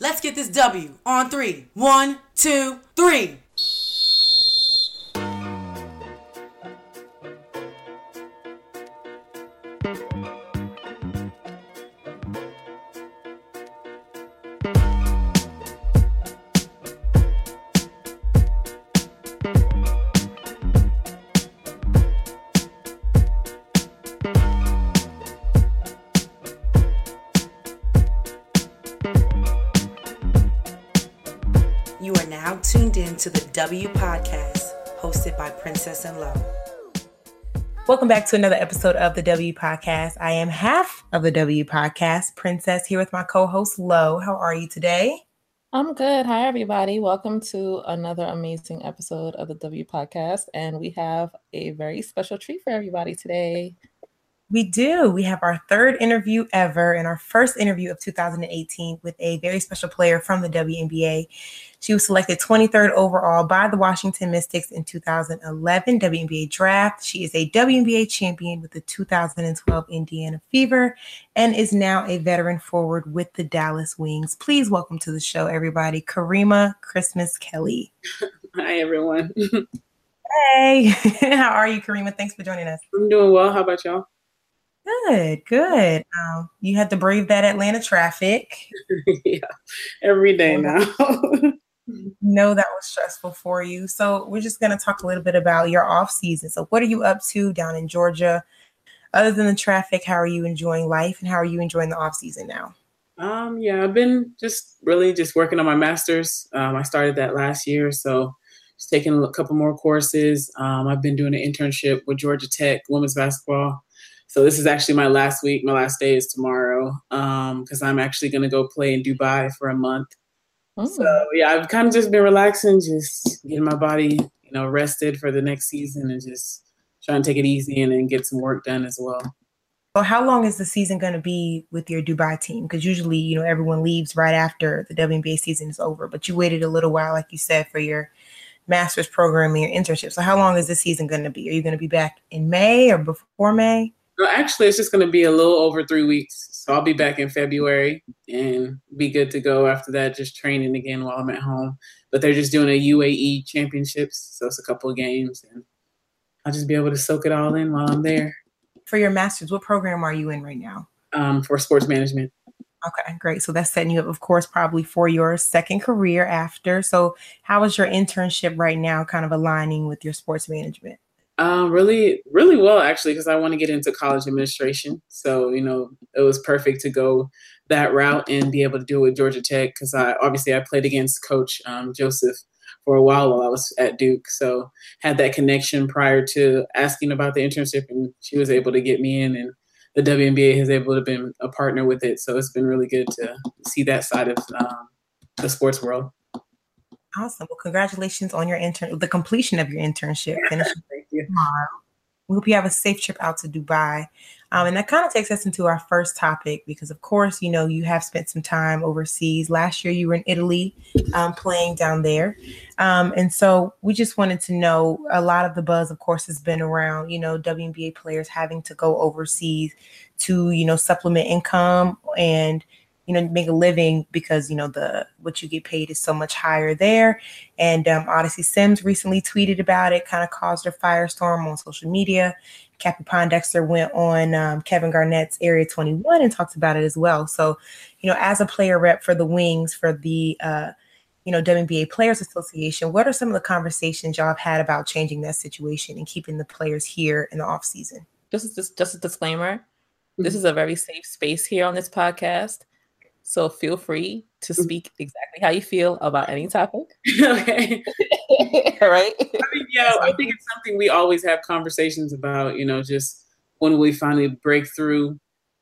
Let's get this W on three. One, two, three. W Podcast, hosted by Princess and Love. Welcome back to another episode of the W Podcast. I am half of the W Podcast, Princess, here with my co host, Lo. How are you today? I'm good. Hi, everybody. Welcome to another amazing episode of the W Podcast. And we have a very special treat for everybody today. We do. We have our third interview ever and our first interview of 2018 with a very special player from the WNBA. She was selected 23rd overall by the Washington Mystics in 2011 WNBA draft. She is a WNBA champion with the 2012 Indiana Fever and is now a veteran forward with the Dallas Wings. Please welcome to the show, everybody, Karima Christmas Kelly. Hi, everyone. Hey, how are you, Karima? Thanks for joining us. I'm doing well. How about y'all? Good, good. Um, you had to brave that Atlanta traffic. yeah, every day now. know that was stressful for you. So we're just going to talk a little bit about your off season. So what are you up to down in Georgia? Other than the traffic, how are you enjoying life and how are you enjoying the off season now? Um, yeah, I've been just really just working on my master's. Um, I started that last year, so just taking a couple more courses. Um, I've been doing an internship with Georgia Tech women's basketball. So this is actually my last week. My last day is tomorrow because I'm actually going to go play in Dubai for a month. Mm. So yeah, I've kind of just been relaxing, just getting my body, you know, rested for the next season, and just trying to take it easy and then get some work done as well. Well, how long is the season going to be with your Dubai team? Because usually, you know, everyone leaves right after the WNBA season is over, but you waited a little while, like you said, for your master's program and your internship. So, how long is the season going to be? Are you going to be back in May or before May? No, actually, it's just going to be a little over three weeks. So I'll be back in February and be good to go after that, just training again while I'm at home. But they're just doing a UAE championships. So it's a couple of games and I'll just be able to soak it all in while I'm there. For your master's, what program are you in right now? Um, for sports management. Okay, great. So that's setting you up, of course, probably for your second career after. So, how is your internship right now kind of aligning with your sports management? Um, really, really well actually, because I want to get into college administration. So you know, it was perfect to go that route and be able to do it with Georgia Tech because I obviously I played against Coach um, Joseph for a while while I was at Duke, so had that connection prior to asking about the internship, and she was able to get me in, and the WNBA has able to been a partner with it. So it's been really good to see that side of um, the sports world. Awesome. Well, congratulations on your intern, the completion of your internship. Finishing you. tomorrow. We hope you have a safe trip out to Dubai. Um, and that kind of takes us into our first topic because, of course, you know, you have spent some time overseas. Last year, you were in Italy um, playing down there. Um, and so we just wanted to know a lot of the buzz, of course, has been around, you know, WNBA players having to go overseas to, you know, supplement income and, you know make a living because you know the what you get paid is so much higher there and um, odyssey sims recently tweeted about it kind of caused a firestorm on social media cappie pondexter went on um, kevin garnett's area 21 and talked about it as well so you know as a player rep for the wings for the uh, you know WNBA Players Association. What are some of the conversations y'all have had about changing that situation and keeping the players here in the off season? Just, just, just a disclaimer: mm-hmm. this is a very safe space here on this podcast. So feel free to mm. speak exactly how you feel about any topic. okay. All right. I mean, yeah, I think it's something we always have conversations about, you know, just when will we finally break through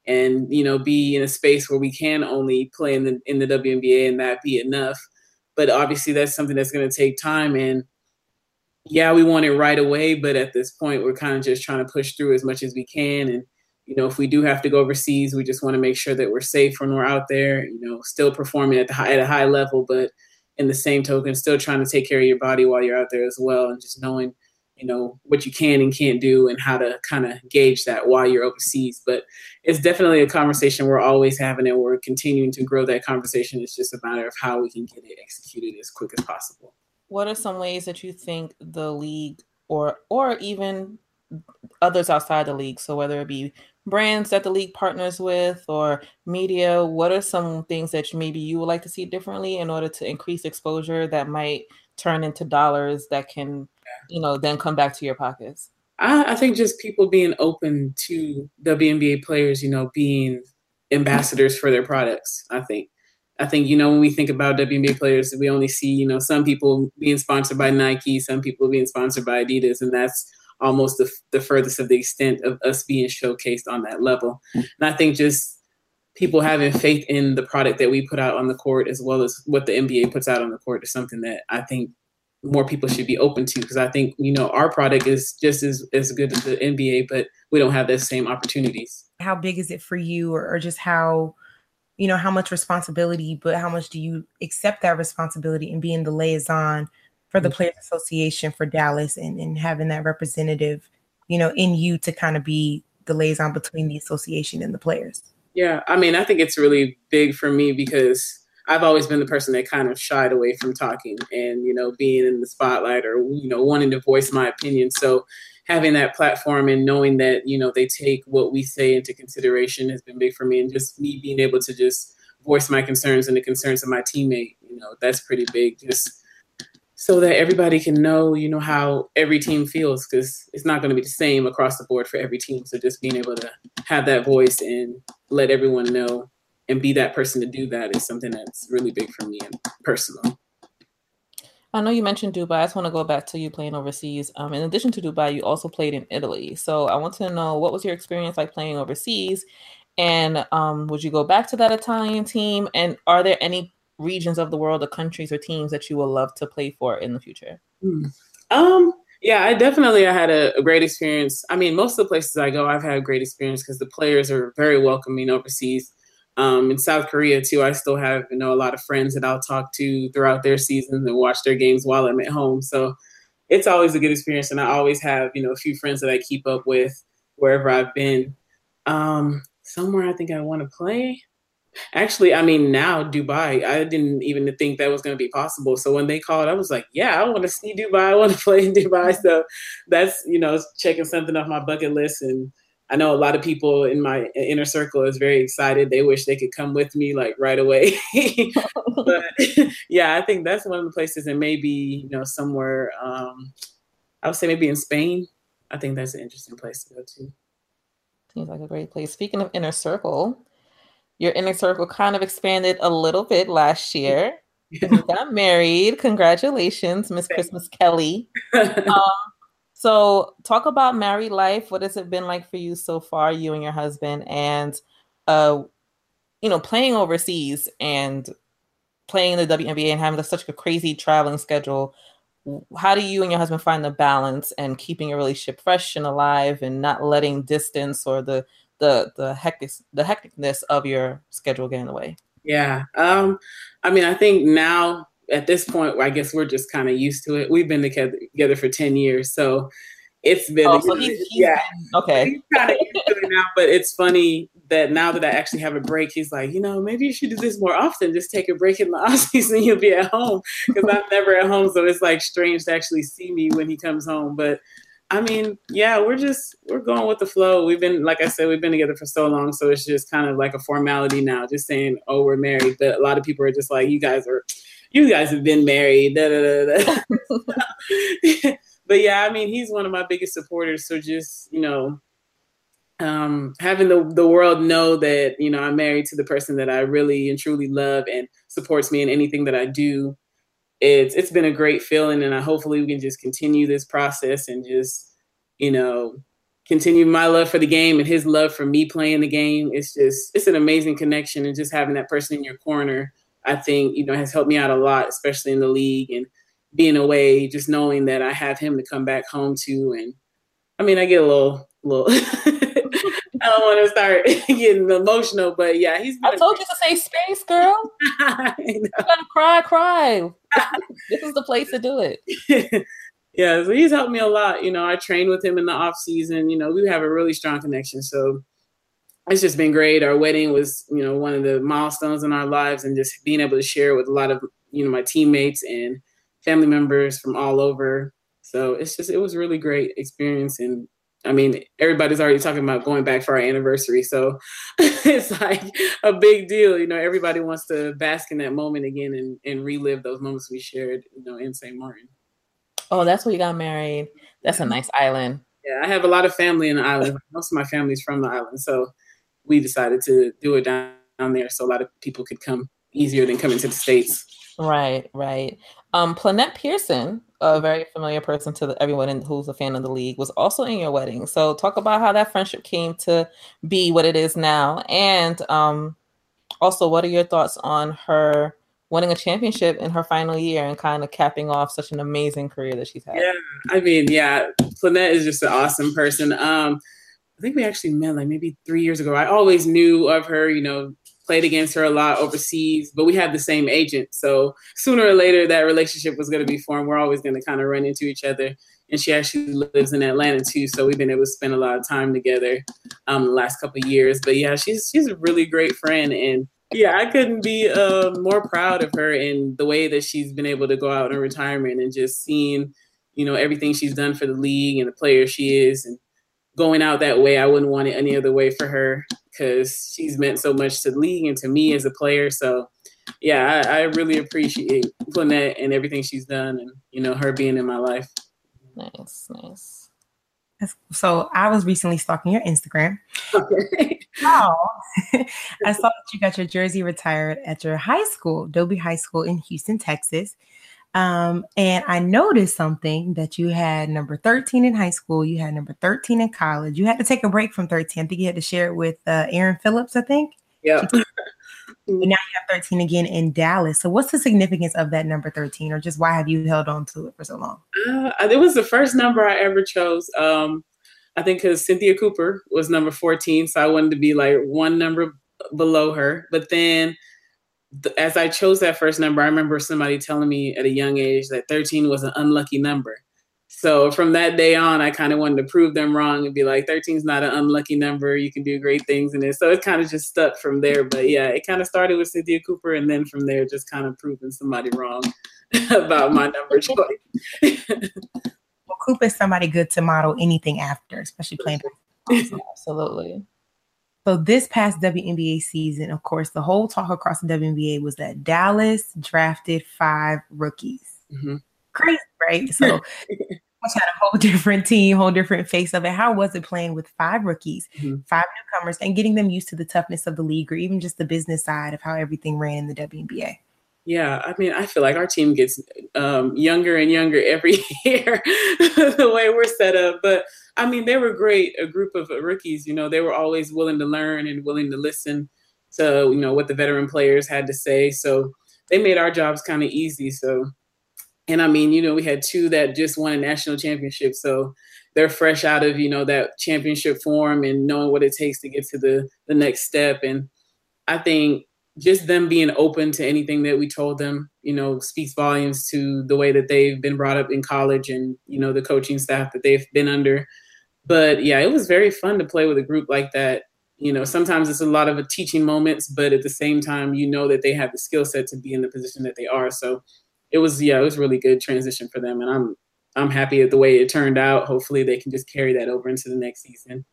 and, you know, be in a space where we can only play in the in the WNBA and that be enough. But obviously that's something that's gonna take time and yeah, we want it right away, but at this point we're kind of just trying to push through as much as we can and you know, if we do have to go overseas, we just want to make sure that we're safe when we're out there, you know, still performing at the high, at a high level, but in the same token, still trying to take care of your body while you're out there as well. And just knowing, you know what you can and can't do and how to kind of gauge that while you're overseas but it's definitely a conversation we're always having and we're continuing to grow that conversation it's just a matter of how we can get it executed as quick as possible what are some ways that you think the league or or even others outside the league so whether it be brands that the league partners with or media what are some things that maybe you would like to see differently in order to increase exposure that might turn into dollars that can you know then come back to your pockets I, I think just people being open to WNBA players, you know, being ambassadors for their products. I think. I think you know when we think about WNBA players, we only see you know some people being sponsored by Nike, some people being sponsored by Adidas, and that's almost the, the furthest of the extent of us being showcased on that level. And I think just people having faith in the product that we put out on the court as well as what the NBA puts out on the court is something that I think more people should be open to because I think you know our product is just as as good as the NBA, but we don't have the same opportunities. How big is it for you, or, or just how you know how much responsibility, but how much do you accept that responsibility and being the liaison for the mm-hmm. Players Association for Dallas and, and having that representative, you know, in you to kind of be the liaison between the association and the players? Yeah, I mean, I think it's really big for me because I've always been the person that kind of shied away from talking and, you know, being in the spotlight or, you know, wanting to voice my opinion. So having that platform and knowing that, you know, they take what we say into consideration has been big for me. And just me being able to just voice my concerns and the concerns of my teammate, you know, that's pretty big. Just so that everybody can know, you know, how every team feels because it's not going to be the same across the board for every team. So just being able to have that voice and let everyone know and be that person to do that is something that's really big for me and personal. I know you mentioned Dubai. I just want to go back to you playing overseas. Um, in addition to Dubai, you also played in Italy. So I want to know what was your experience like playing overseas, and um, would you go back to that Italian team? And are there any regions of the world, or countries, or teams that you would love to play for in the future? Hmm. Um, yeah, I definitely I had a, a, great experience. I mean, most of the places I go, I've had a great experience because the players are very welcoming overseas. Um, in South Korea too, I still have you know a lot of friends that I'll talk to throughout their seasons and watch their games while I'm at home. So it's always a good experience, and I always have you know a few friends that I keep up with wherever I've been. Um, somewhere I think I want to play. Actually, I mean now Dubai. I didn't even think that was going to be possible. So when they called, I was like, "Yeah, I want to see Dubai. I want to play in Dubai." So that's you know checking something off my bucket list and I know a lot of people in my inner circle is very excited. They wish they could come with me like right away. but yeah, I think that's one of the places, and maybe you know somewhere. Um, I would say maybe in Spain. I think that's an interesting place to go to. Seems like a great place. Speaking of inner circle, your inner circle kind of expanded a little bit last year. you got married. Congratulations, Miss Christmas Kelly. Um, so, talk about married life. What has it been like for you so far, you and your husband, and uh, you know, playing overseas and playing in the WNBA and having such a crazy traveling schedule. How do you and your husband find the balance and keeping your relationship fresh and alive, and not letting distance or the the the hectic the hecticness of your schedule get in the way? Yeah, um, I mean, I think now at this point, I guess we're just kind of used to it. We've been together, together for 10 years. So it's been, oh, so he's, he's yeah, okay. He's kind of it now, but it's funny that now that I actually have a break, he's like, you know, maybe you should do this more often. Just take a break in the off season. You'll be at home because I'm never at home. So it's like strange to actually see me when he comes home. But I mean, yeah, we're just we're going with the flow. We've been, like I said, we've been together for so long, so it's just kind of like a formality now, just saying, "Oh, we're married." But a lot of people are just like, "You guys are you guys have been married. Da, da, da, but yeah, I mean, he's one of my biggest supporters. So just, you know, um, having the, the world know that, you know, I'm married to the person that I really and truly love and supports me in anything that I do. It's, it's been a great feeling. And I hopefully we can just continue this process and just, you know, continue my love for the game and his love for me playing the game. It's just, it's an amazing connection and just having that person in your corner I think, you know, has helped me out a lot, especially in the league and being away, just knowing that I have him to come back home to. And I mean, I get a little, little, I don't want to start getting emotional, but yeah, he's. I told you to say space, girl. you gotta cry, cry. this is the place to do it. yeah, so he's helped me a lot. You know, I train with him in the off season. You know, we have a really strong connection. So it's just been great. Our wedding was, you know, one of the milestones in our lives, and just being able to share with a lot of, you know, my teammates and family members from all over. So it's just it was really great experience, and I mean, everybody's already talking about going back for our anniversary. So it's like a big deal. You know, everybody wants to bask in that moment again and, and relive those moments we shared, you know, in St. Martin. Oh, that's where you got married. That's a nice island. Yeah, I have a lot of family in the island. Most of my family's from the island. So we decided to do it down, down there so a lot of people could come easier than coming to the States. Right, right. Um, Plenette Pierson, a very familiar person to the, everyone in, who's a fan of the league, was also in your wedding. So talk about how that friendship came to be what it is now, and um, also what are your thoughts on her winning a championship in her final year and kind of capping off such an amazing career that she's had? Yeah, I mean, yeah, Plenette is just an awesome person. Um, I think we actually met like maybe three years ago. I always knew of her, you know, played against her a lot overseas, but we had the same agent. So sooner or later, that relationship was going to be formed. We're always going to kind of run into each other. And she actually lives in Atlanta too, so we've been able to spend a lot of time together um, the last couple years. But yeah, she's she's a really great friend, and yeah, I couldn't be uh, more proud of her and the way that she's been able to go out in retirement and just seeing, you know, everything she's done for the league and the player she is, and going out that way. I wouldn't want it any other way for her because she's meant so much to the league and to me as a player. So, yeah, I, I really appreciate Plenette and everything she's done, and you know her being in my life. Nice, nice. So I was recently stalking your Instagram. Okay. oh, I saw that you got your jersey retired at your high school, Dobie High School in Houston, Texas. Um, and I noticed something that you had number 13 in high school, you had number 13 in college. You had to take a break from 13. I think you had to share it with uh, Erin Phillips, I think. Yeah. now you have 13 again in Dallas. So, what's the significance of that number 13, or just why have you held on to it for so long? Uh, it was the first number I ever chose. Um, I think because Cynthia Cooper was number 14. So, I wanted to be like one number below her. But then as I chose that first number, I remember somebody telling me at a young age that 13 was an unlucky number. So from that day on, I kind of wanted to prove them wrong and be like, 13 is not an unlucky number. You can do great things in it. So it kind of just stuck from there. But yeah, it kind of started with Cynthia Cooper, and then from there, just kind of proving somebody wrong about my number choice. well, Cooper is somebody good to model anything after, especially playing. Absolutely. So this past WNBA season, of course, the whole talk across the WNBA was that Dallas drafted five rookies. Mm-hmm. Crazy, right? So had a whole different team, whole different face of it. How was it playing with five rookies, mm-hmm. five newcomers, and getting them used to the toughness of the league or even just the business side of how everything ran in the WNBA? Yeah, I mean, I feel like our team gets um, younger and younger every year, the way we're set up. But I mean, they were great, a group of rookies. You know, they were always willing to learn and willing to listen to you know what the veteran players had to say. So they made our jobs kind of easy. So, and I mean, you know, we had two that just won a national championship, so they're fresh out of you know that championship form and knowing what it takes to get to the the next step. And I think just them being open to anything that we told them, you know, speaks volumes to the way that they've been brought up in college and, you know, the coaching staff that they've been under. But yeah, it was very fun to play with a group like that. You know, sometimes it's a lot of a teaching moments, but at the same time, you know that they have the skill set to be in the position that they are. So it was, yeah, it was really good transition for them. And I'm, I'm happy at the way it turned out. Hopefully they can just carry that over into the next season.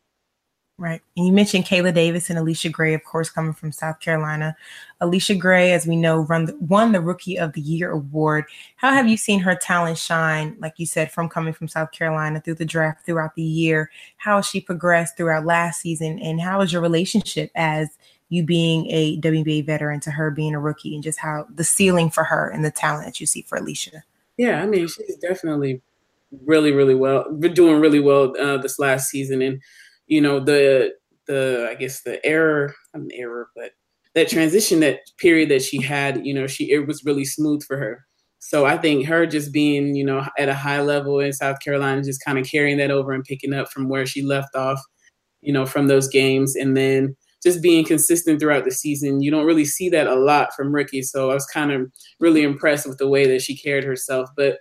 Right. And you mentioned Kaela Davis and Allisha Gray, of course, coming from South Carolina. Allisha Gray, as we know, the, won the Rookie of the Year award. How have you seen her talent shine, like you said, from coming from South Carolina through the draft throughout the year? How has she progressed throughout last season? And how is your relationship as you being a WBA veteran to her being a rookie and just how the ceiling for her and the talent that you see for Allisha? Yeah, I mean, she's definitely really, really well, Been doing really well uh, this last season. And you know the the I guess the error, I'm an error, but that transition that period that she had, you know, she it was really smooth for her. So I think her just being, you know, at a high level in South Carolina, just kind of carrying that over and picking up from where she left off, you know, from those games, and then just being consistent throughout the season. You don't really see that a lot from rookies. So I was kind of really impressed with the way that she carried herself. But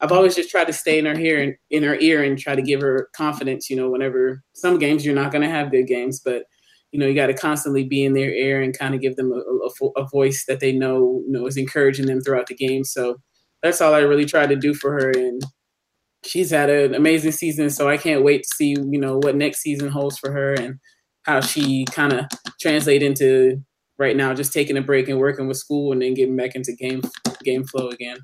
I've always just tried to stay in her ear and in her ear and try to give her confidence. You know, whenever some games you're not going to have good games, but you know you got to constantly be in their ear and kind of give them a, a, a, voice that they know you know is encouraging them throughout the game. So that's all I really tried to do for her, and she's had an amazing season. So I can't wait to see you know what next season holds for her and how she kind of translate into right now just taking a break and working with school and then getting back into game game flow again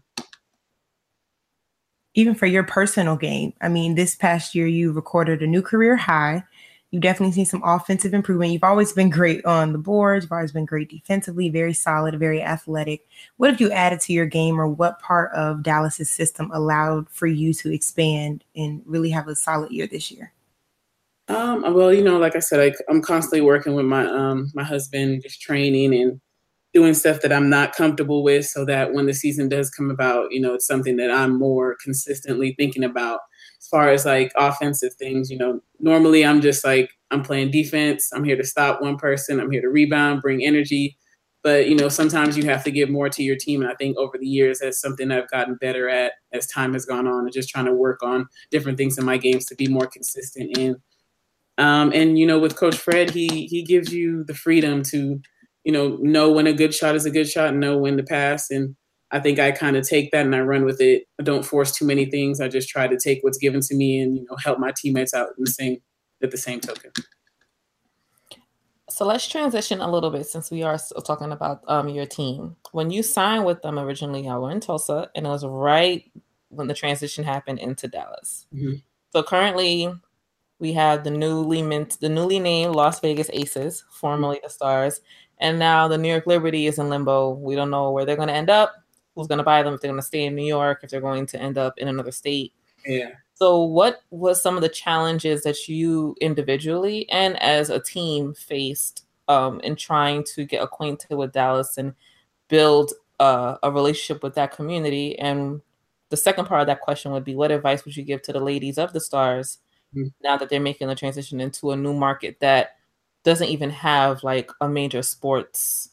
even for your personal game. I mean, this past year you recorded a new career high. You've definitely seen some offensive improvement. You've always been great on the boards. You've always been great defensively, very solid, very athletic. What have you added to your game, or what part of Dallas's system allowed for you to expand and really have a solid year this year? Um, well, you know, like I said, I, I'm constantly working with my um, my husband, just training and doing stuff that I'm not comfortable with so that when the season does come about, you know, it's something that I'm more consistently thinking about. As far as like offensive things, you know, normally I'm just like, I'm playing defense. I'm here to stop one person. I'm here to rebound, bring energy. But, you know, sometimes you have to give more to your team. And I think over the years, that's something I've gotten better at as time has gone on and just trying to work on different things in my games to be more consistent in. Um, and, you know, with Coach Fred, he he gives you the freedom to you know, know when a good shot is a good shot and know when to pass. And I think I kind of take that and I run with it. I don't force too many things. I just try to take what's given to me and, you know, help my teammates out in the same at the same token. So let's transition a little bit since we are talking about um, your team. When you signed with them originally, y'all were in Tulsa, and it was right when the transition happened into Dallas. Mm-hmm. So currently, we have the newly mint, the newly named Las Vegas Aces, formerly the Stars, and now the New York Liberty is in limbo. We don't know where they're going to end up, who's going to buy them, if they're going to stay in New York, if they're going to end up in another state. Yeah. So, what was some of the challenges that you individually and as a team faced um, in trying to get acquainted with Dallas and build uh, a relationship with that community? And the second part of that question would be, what advice would you give to the ladies of the Stars mm-hmm. now that they're making the transition into a new market that doesn't even have like a major sports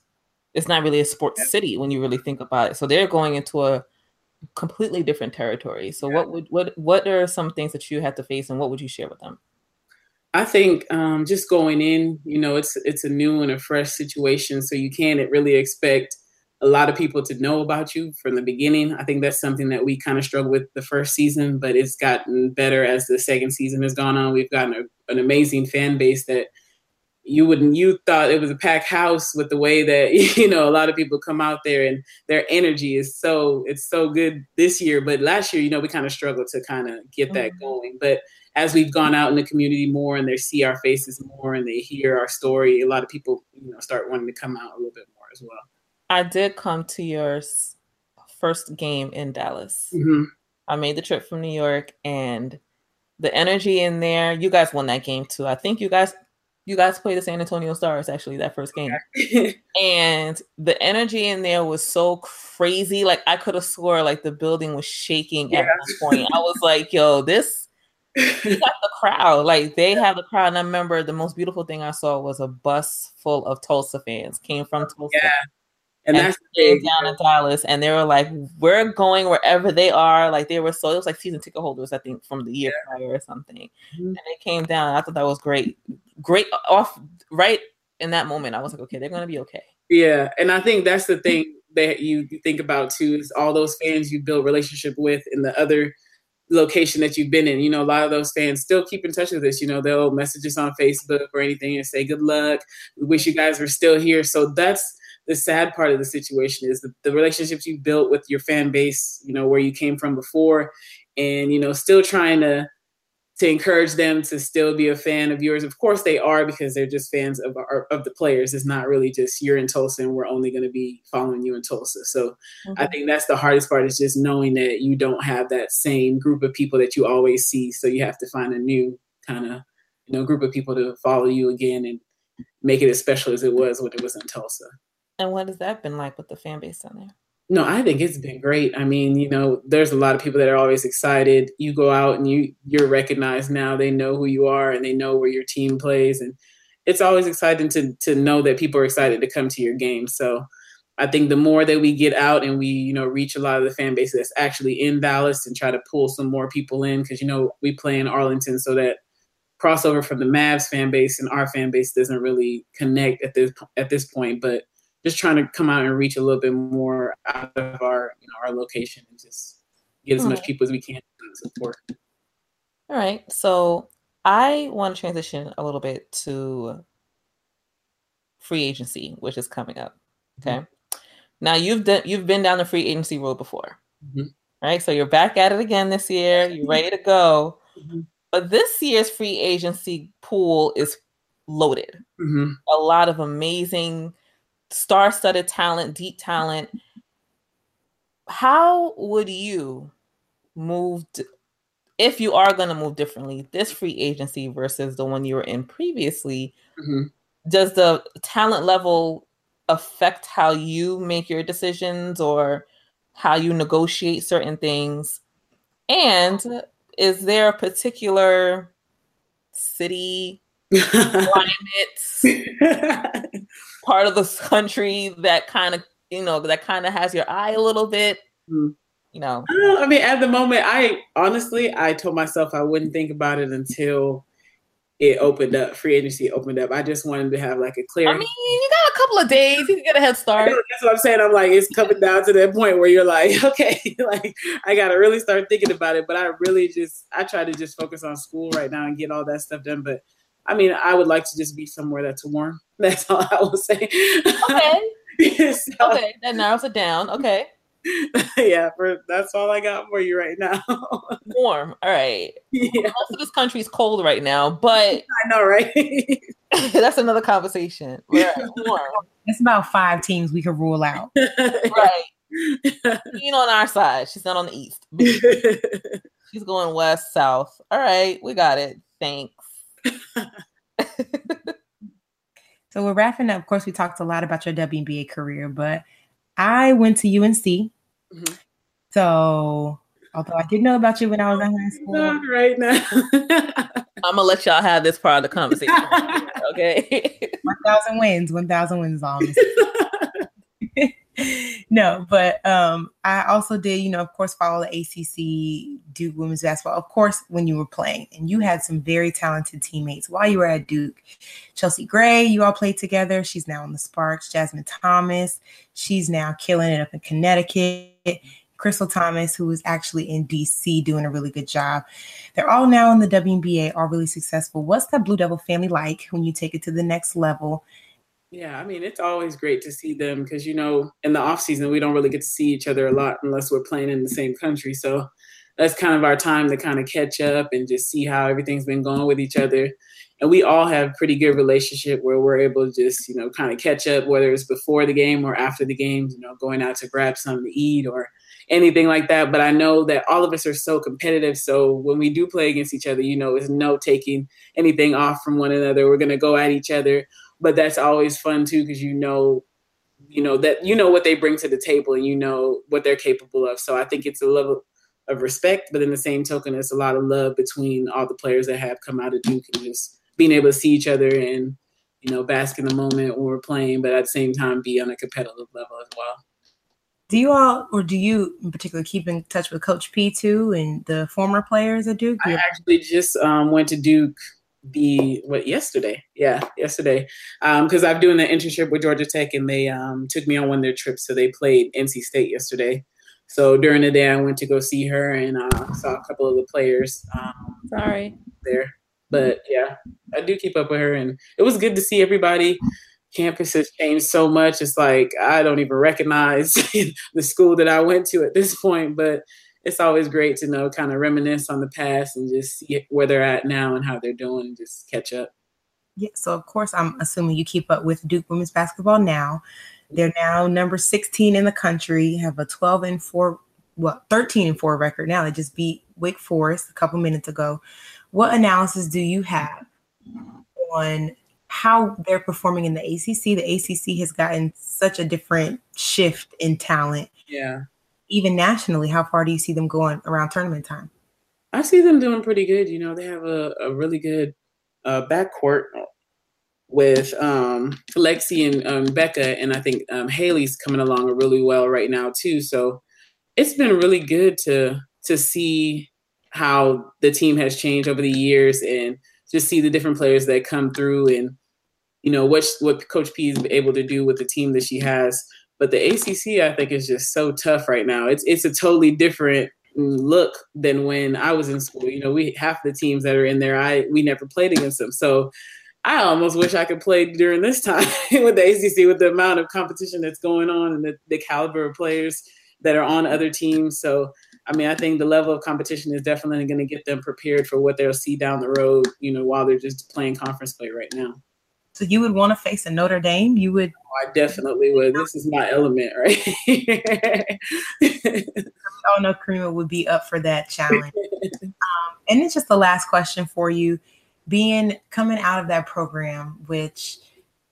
it's not really a sports city when you really think about it so they're going into a completely different territory so yeah. what would what what are some things that you had to face and what would you share with them i think um, just going in you know it's it's a new and a fresh situation so you can't really expect a lot of people to know about you from the beginning. I think that's something that we kind of struggled with the first season, but it's gotten better as the second season has gone on. We've gotten a, an amazing fan base that you wouldn't you thought it was a packed house with the way that you know a lot of people come out there and their energy is so it's so good this year. But last year you know we kind of struggled to kind of get that mm-hmm. going. But as we've gone out in the community more and they see our faces more and they hear our story a lot of people you know start wanting to come out a little bit more as well. I did come to your first game in dallas. Mm-hmm. i made the trip from new york and the energy in there you guys won that game too. I think you guys you guys played the San Antonio Stars actually that first game. and the energy in there was so crazy. Like I could have swore like the building was shaking yeah. at one point. I was like, yo, this got the crowd. Like they have the crowd. And I remember the most beautiful thing I saw was a bus full of Tulsa fans came from Tulsa. Yeah. And, and that's big, down in Dallas, and they were like, "We're going wherever they are." Like they were so it was like season ticket holders, I think, from the year yeah. prior or something. Mm-hmm. And they came down. I thought that was great, great off right in that moment. I was like, okay, they're gonna be okay. Yeah, and I think that's the thing that you think about too is all those fans you build relationship with in the other location that you've been in. You know, a lot of those fans still keep in touch with us. You know, they'll message us on Facebook or anything and say good luck. We wish you guys were still here. So that's the sad part of the situation is the, the relationships you built with your fan base, you know, where you came from before, and you know, still trying to to encourage them to still be a fan of yours. Of course, they are because they're just fans of our, of the players. It's not really just you're in Tulsa and we're only going to be following you in Tulsa. So mm-hmm. I think that's the hardest part is just knowing that you don't have that same group of people that you always see. So you have to find a new kind of you know group of people to follow you again and make it as special as it was when it was in Tulsa. And what has that been like with the fan base down there? No, I think it's been great. I mean, you know, there's a lot of people that are always excited. You go out and you you're recognized now. They know who you are and they know where your team plays and it's always exciting to to know that people are excited to come to your game. So I think the more that we get out and we, you know, reach a lot of the fan base that's actually in Dallas and try to pull some more people in, because you know we play in Arlington, so that crossover from the Mavs fan base and our fan base doesn't really connect at this at this point. But just trying to come out and reach a little bit more out of our you know our location and just get as much people as we can to support. All right, so I want to transition a little bit to free agency, which is coming up. Okay. Mm-hmm. Now you've done you've been down the free agency road before, mm-hmm. right? So you're back at it again this year. You're ready to go. Mm-hmm. But this year's free agency pool is loaded. Mm-hmm. A lot of amazing star-studded talent, deep talent. How would you move d- if you are going to move differently this free agency versus the one you were in previously? Mm-hmm. Does the talent level affect how you make your decisions or how you negotiate certain things? And is there a particular city, climate, part of the country that kind of, you know, that kind of has your eye a little bit? Mm-hmm. You know, I mean, at the moment, I honestly, I told myself I wouldn't think about it until it opened up, free agency opened up. I just wanted to have like a clear. I mean, you got a couple of days. You can get a head start. That's what I'm saying. I'm like, it's coming down to that point where you're like, okay, like I got to really start thinking about it. But I really just, I try to just focus on school right now and get all that stuff done. But I mean, I would like to just be somewhere that's warm. That's all I will say. Okay. so, okay, that narrows it down. Okay. yeah, for that's all I got for you right now. Warm. All right. Yeah. Most of this country is cold right now, but I know, right? that's another conversation. Right. Warm. It's about five teams we can rule out. right. Being on our side. She's not on the east. She's going west, south. All right, we got it. Thanks. So we're wrapping up. Of course, we talked a lot about your WNBA career, but I went to UNC. Mm-hmm. So, although I did know about you when I was in high school, Not right now. I'm gonna let y'all have this part of the conversation. okay, one thousand wins, one thousand wins on. no, but um, I also did, you know, of course, follow the ACC Duke women's basketball. Of course, when you were playing, and you had some very talented teammates while you were at Duke. Chelsea Gray, you all played together. She's now in the Sparks. Jasmine Thomas, she's now killing it up in Connecticut. Krystal Thomas, who is actually in DC doing a really good job. They're all now in the WNBA, all really successful. What's that Blue Devil family like when you take it to the next level? Yeah, I mean, it's always great to see them because, you know, in the off season, we don't really get to see each other a lot unless we're playing in the same country. So that's kind of our time to kind of catch up and just see how everything's been going with each other. And we all have pretty good relationship where we're able to just, you know, kind of catch up, whether it's before the game or after the game, you know, going out to grab something to eat or anything like that. But I know that all of us are so competitive. So when we do play against each other, you know, it's no taking anything off from one another. We're going to go at each other but that's always fun too because you know you know that you know what they bring to the table and you know what they're capable of. So i think it's a level of respect but in the same token it's a lot of love between all the players that have come out of duke and just being able to see each other and you know bask in the moment when we're playing but at the same time be on a competitive level as well. Do you all or do you in particular keep in touch with coach p too and the former players at duke? I actually just um, went to duke the what yesterday? Yeah yesterday. Um because um, i'm doing an internship with georgia tech and they um, took me on one of their trips so they played nc state yesterday. So during the day i went to go see her and uh, saw a couple of the players um, sorry. there. But yeah i do keep up with her and it was good to see everybody. Campus has changed so much it's like i don't even recognize the school that i went to at this point but it's always great to know, kind of reminisce on the past and just see where they're at now and how they're doing and just catch up. Yeah, so of course, I'm assuming you keep up with Duke women's basketball now. They're now number 16 in the country, have a 12 and 4, well, 13 and 4 record now. They just beat Wake Forest a couple minutes ago. What analysis do you have on how they're performing in the ACC? The ACC has gotten such a different shift in talent. Yeah even nationally, how far do you see them going around tournament time? I see them doing pretty good. You know, they have a, a really good uh, backcourt with um, Lexie and um, Becca, and I think um, Haley's coming along really well right now too. So it's been really good to to see how the team has changed over the years and just see the different players that come through and you know what what Coach P is able to do with the team that she has. But the ACC, I think, is just so tough right now. It's it's a totally different look than when I was in school. You know, we half the teams that are in there, I we never played against them. So I almost wish I could play during this time with the ACC with the amount of competition that's going on and the, the caliber of players that are on other teams. So I mean, I think the level of competition is definitely going to get them prepared for what they'll see down the road. You know, while they're just playing conference play right now. So you would want to face a Notre Dame? You would? Oh, I definitely would. This is my element, right? oh no, Karima would be up for that challenge. Um, and it's just the last question for you: being coming out of that program, which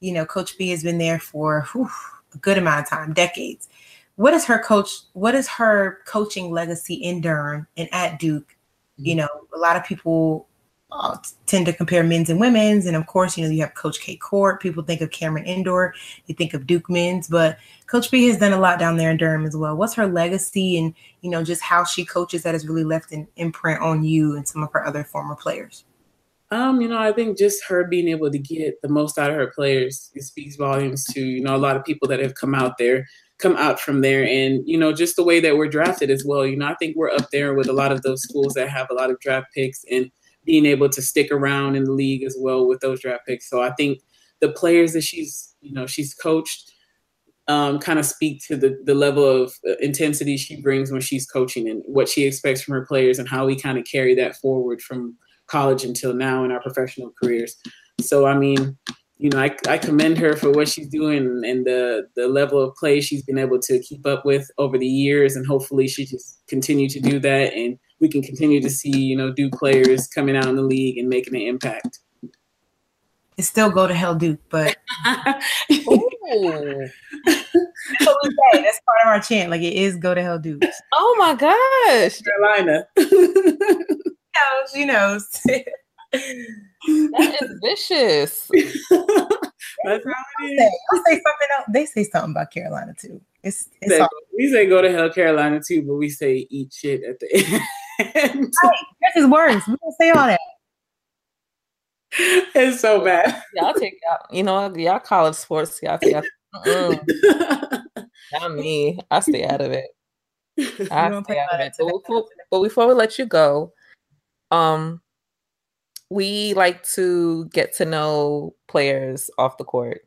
you know, Coach P has been there for whew, a good amount of time, decades. What is her coach? What is her coaching legacy in Durham and at Duke? You mm-hmm. know, a lot of people uh, tend to compare men's and women's. And of course, you know, you have Coach K Court. People think of Cameron Indoor, you think of Duke men's, but Coach P has done a lot down there in Durham as well. What's her legacy and, you know, just how she coaches that has really left an imprint on you and some of her other former players? Um, you know, I think just her being able to get the most out of her players it speaks volumes to, you know, a lot of people that have come out there, come out from there. And, you know, just the way that we're drafted as well. You know, I think we're up there with a lot of those schools that have a lot of draft picks and being able to stick around in the league as well with those draft picks. So I think the players that she's, you know, she's coached um, kind of speak to the, the level of uh, intensity she brings when she's coaching and what she expects from her players and how we kind of carry that forward from college until now in our professional careers. So, I mean, you know, I, I commend her for what she's doing and the, the level of play she's been able to keep up with over the years. And hopefully she just continue to do that and – we can continue to see, you know, Duke players coming out in the league and making an impact. It's still go to hell, Duke, but that's we say. That's part of our chant. Like it is go to hell, Duke. Oh my gosh, Carolina. she knows. that is vicious. That's how it is. I'll say something else. They say something about Carolina too. It's, it's say, we say go to hell Carolina too, but we say eat shit at the end. right, that's his words. We don't say all that. It's so bad. Y'all take y'all, you know, y'all college sports. Y'all, y'all mm, not me. I stay out of it. I stay out of it. But before, but before we let you go, um, we like to get to know players off the court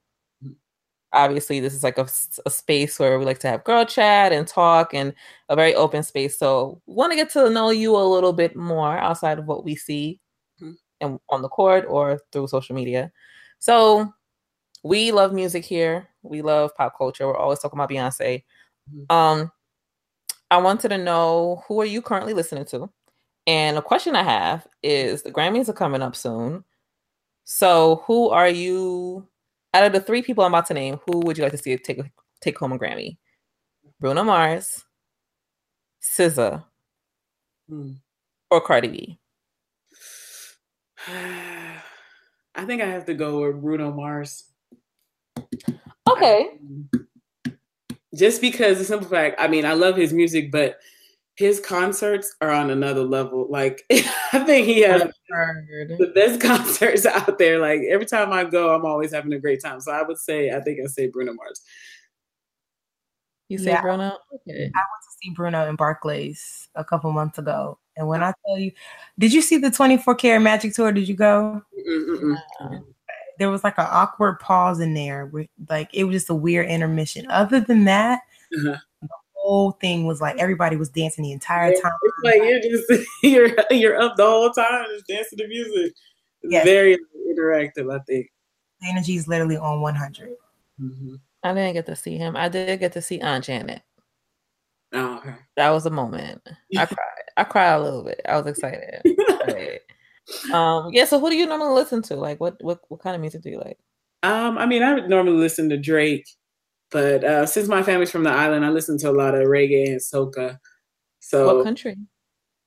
obviously this is like a, a, space where we like to have girl chat and talk and a very open space. So want to get to know you a little bit more outside of what we see mm-hmm. and on the court or through social media. So we love music here. We love pop culture. We're always talking about beyonce. Mm-hmm. um i wanted to know who are you currently listening to? And a question i have is the grammys are coming up soon. So who are you out of the three people I'm about to name, who would you like to see take take home a Grammy? Bruno Mars, SZA, or Cardi B? I think I have to go with Bruno Mars. Okay. I, just because the simple fact, I mean, I love his music, but his concerts are on another level. Like I think he has the best concerts out there. Like every time I go, I'm always having a great time. So I would say, I think I say Bruno Mars. You say yeah. Bruno? Okay. I went to see Bruno in Barclays a couple months ago, and when I tell you, did you see the 24 karat magic tour? Did you go? There was like an awkward pause in there, where, like it was just a weird intermission. Other than that. Uh-huh whole thing was like everybody was dancing the entire time. It's like you're just you're you're up the whole time just dancing to music. It's yes. very interactive, I think. The energy is literally on 100. Mm-hmm. I didn't get to see him. I did get to see Aunt Janet. Oh, okay. That was a moment. I cried. I cried a little bit. I was excited. um, yeah. So, who do you normally listen to? Like, what what what kind of music do you like? Um, I mean, I would normally listen to Drake. But uh, since my family's from the island, I listen to a lot of reggae and soca. So what country?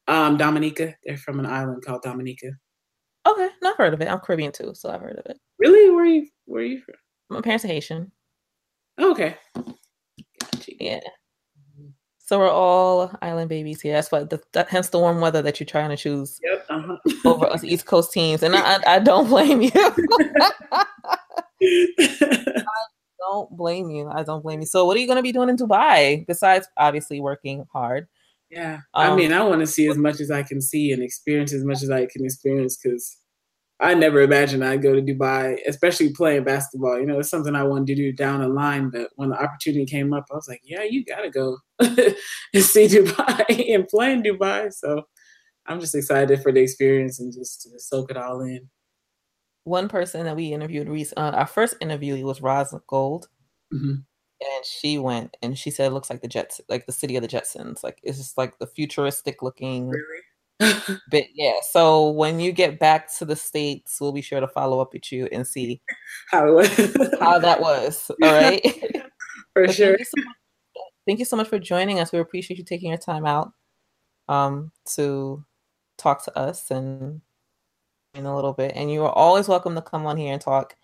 Um, Dominica. They're from an island called Dominica. Okay, not heard of it. I'm Caribbean too, so I've heard of it. Really? Where are you? Where are you from? My parents are Haitian. Okay. Yeah. So we're all island babies here. That's why, the, that, hence the warm weather that you're trying to choose Yep. Uh-huh. over us East Coast teams, and I, I, I don't blame you. don't blame you. I don't blame you. So, what are you going to be doing in Dubai besides obviously working hard? yeah. I Um, mean, I want to see as much as I can see and experience as much as I can experience because I never imagined I'd go to Dubai, especially playing basketball. You know, it's something I wanted to do down the line, but when the opportunity came up, I was like, yeah, you got to go and see Dubai and play in Dubai. So I'm just excited for the experience and just to soak it all in. One person that we interviewed, rec- uh, our first interview was Roz Gold, Mhm. and she went and she said it looks like the Jets, like the city of the Jetsons. Like it's just like the futuristic looking Really? bit. Yeah. So when you get back to the states, we'll be sure to follow up with you and see How it was. how that was. All right. for But sure. Thank you, so much, thank you so much for joining us. We appreciate you taking your time out um, to talk to us and in a little bit. And you are always welcome to come on here and talk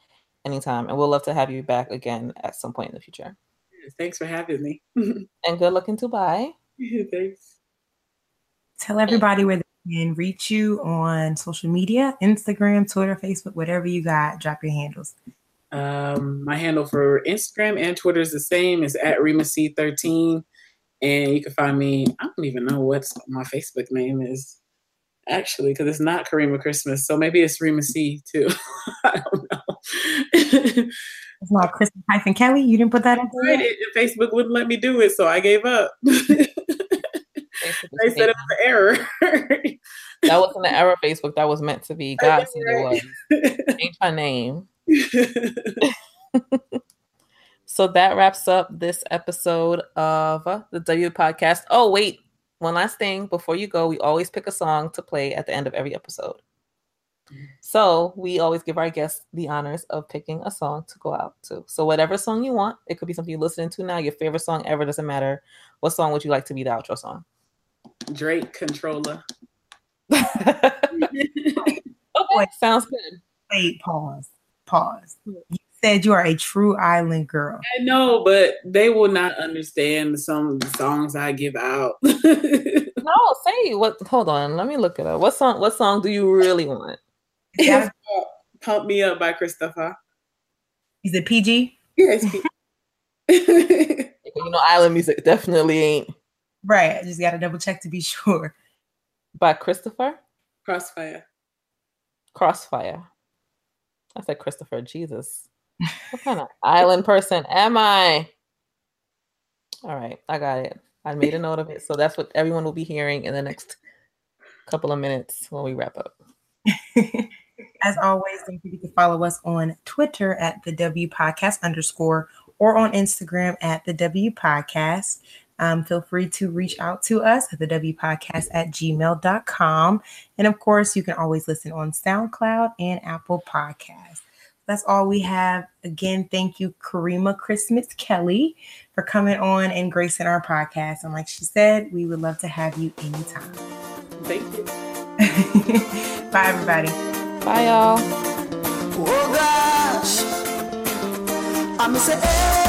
anytime. And we'll love to have you back again at some point in the future. Thanks for having me. And good luck in Dubai. Thanks. Tell everybody where they can reach you on social media Instagram, Twitter, Facebook, whatever you got. Drop your handles. Um, my handle for Instagram and Twitter is the same. It's at RemaC13. And you can find me, I don't even know what my Facebook name is actually, because it's not Karima Christmas. So maybe it's Rema C too. I don't know. It's not Christmas hyphen Kelly. You didn't put that in Tried there? it, Facebook wouldn't let me do it, so I gave up. they said it was an error. that wasn't an error, Facebook. That was meant to be. God said it was. Change my name. So that wraps up this episode of the W podcast. Oh, wait. One last thing before you go, we always pick a song to play at the end of every episode. So we always give our guests the honors of picking a song to go out to. So whatever song you want, it could be something you're listening to now, your favorite song ever, doesn't matter. What song would you like to be the outro song? Drake Controlla. okay, sounds good. Wait, pause. Pause. You said you are a true island girl. I know, but they will not understand some of the songs I give out. No, say what hold on, let me look it up. What song what song do you really want? Is that- Pump Me Up by Christopher. is it PG? Yes. You know, island music definitely ain't Right. I just got to double check to be sure. by Christopher Krosfyah. Krosfyah. I said Christopher. Jesus, what kind of island person am I? All right, I got it. I made a note of it, so that's what everyone will be hearing in the next couple of minutes when we wrap up. As always, don't forget to follow us on Twitter at the W Podcast underscore or on Instagram at the W Podcast. Um, feel free to reach out to us at the W Podcast at gmail.com. And of course, you can always listen on SoundCloud and Apple Podcasts. That's all we have. Again, thank you, Karima Christmas Kelly, for coming on and gracing our podcast. And like she said, we would love to have you anytime. Thank you. Bye, everybody. Bye, y'all. Oh gosh, I'm say,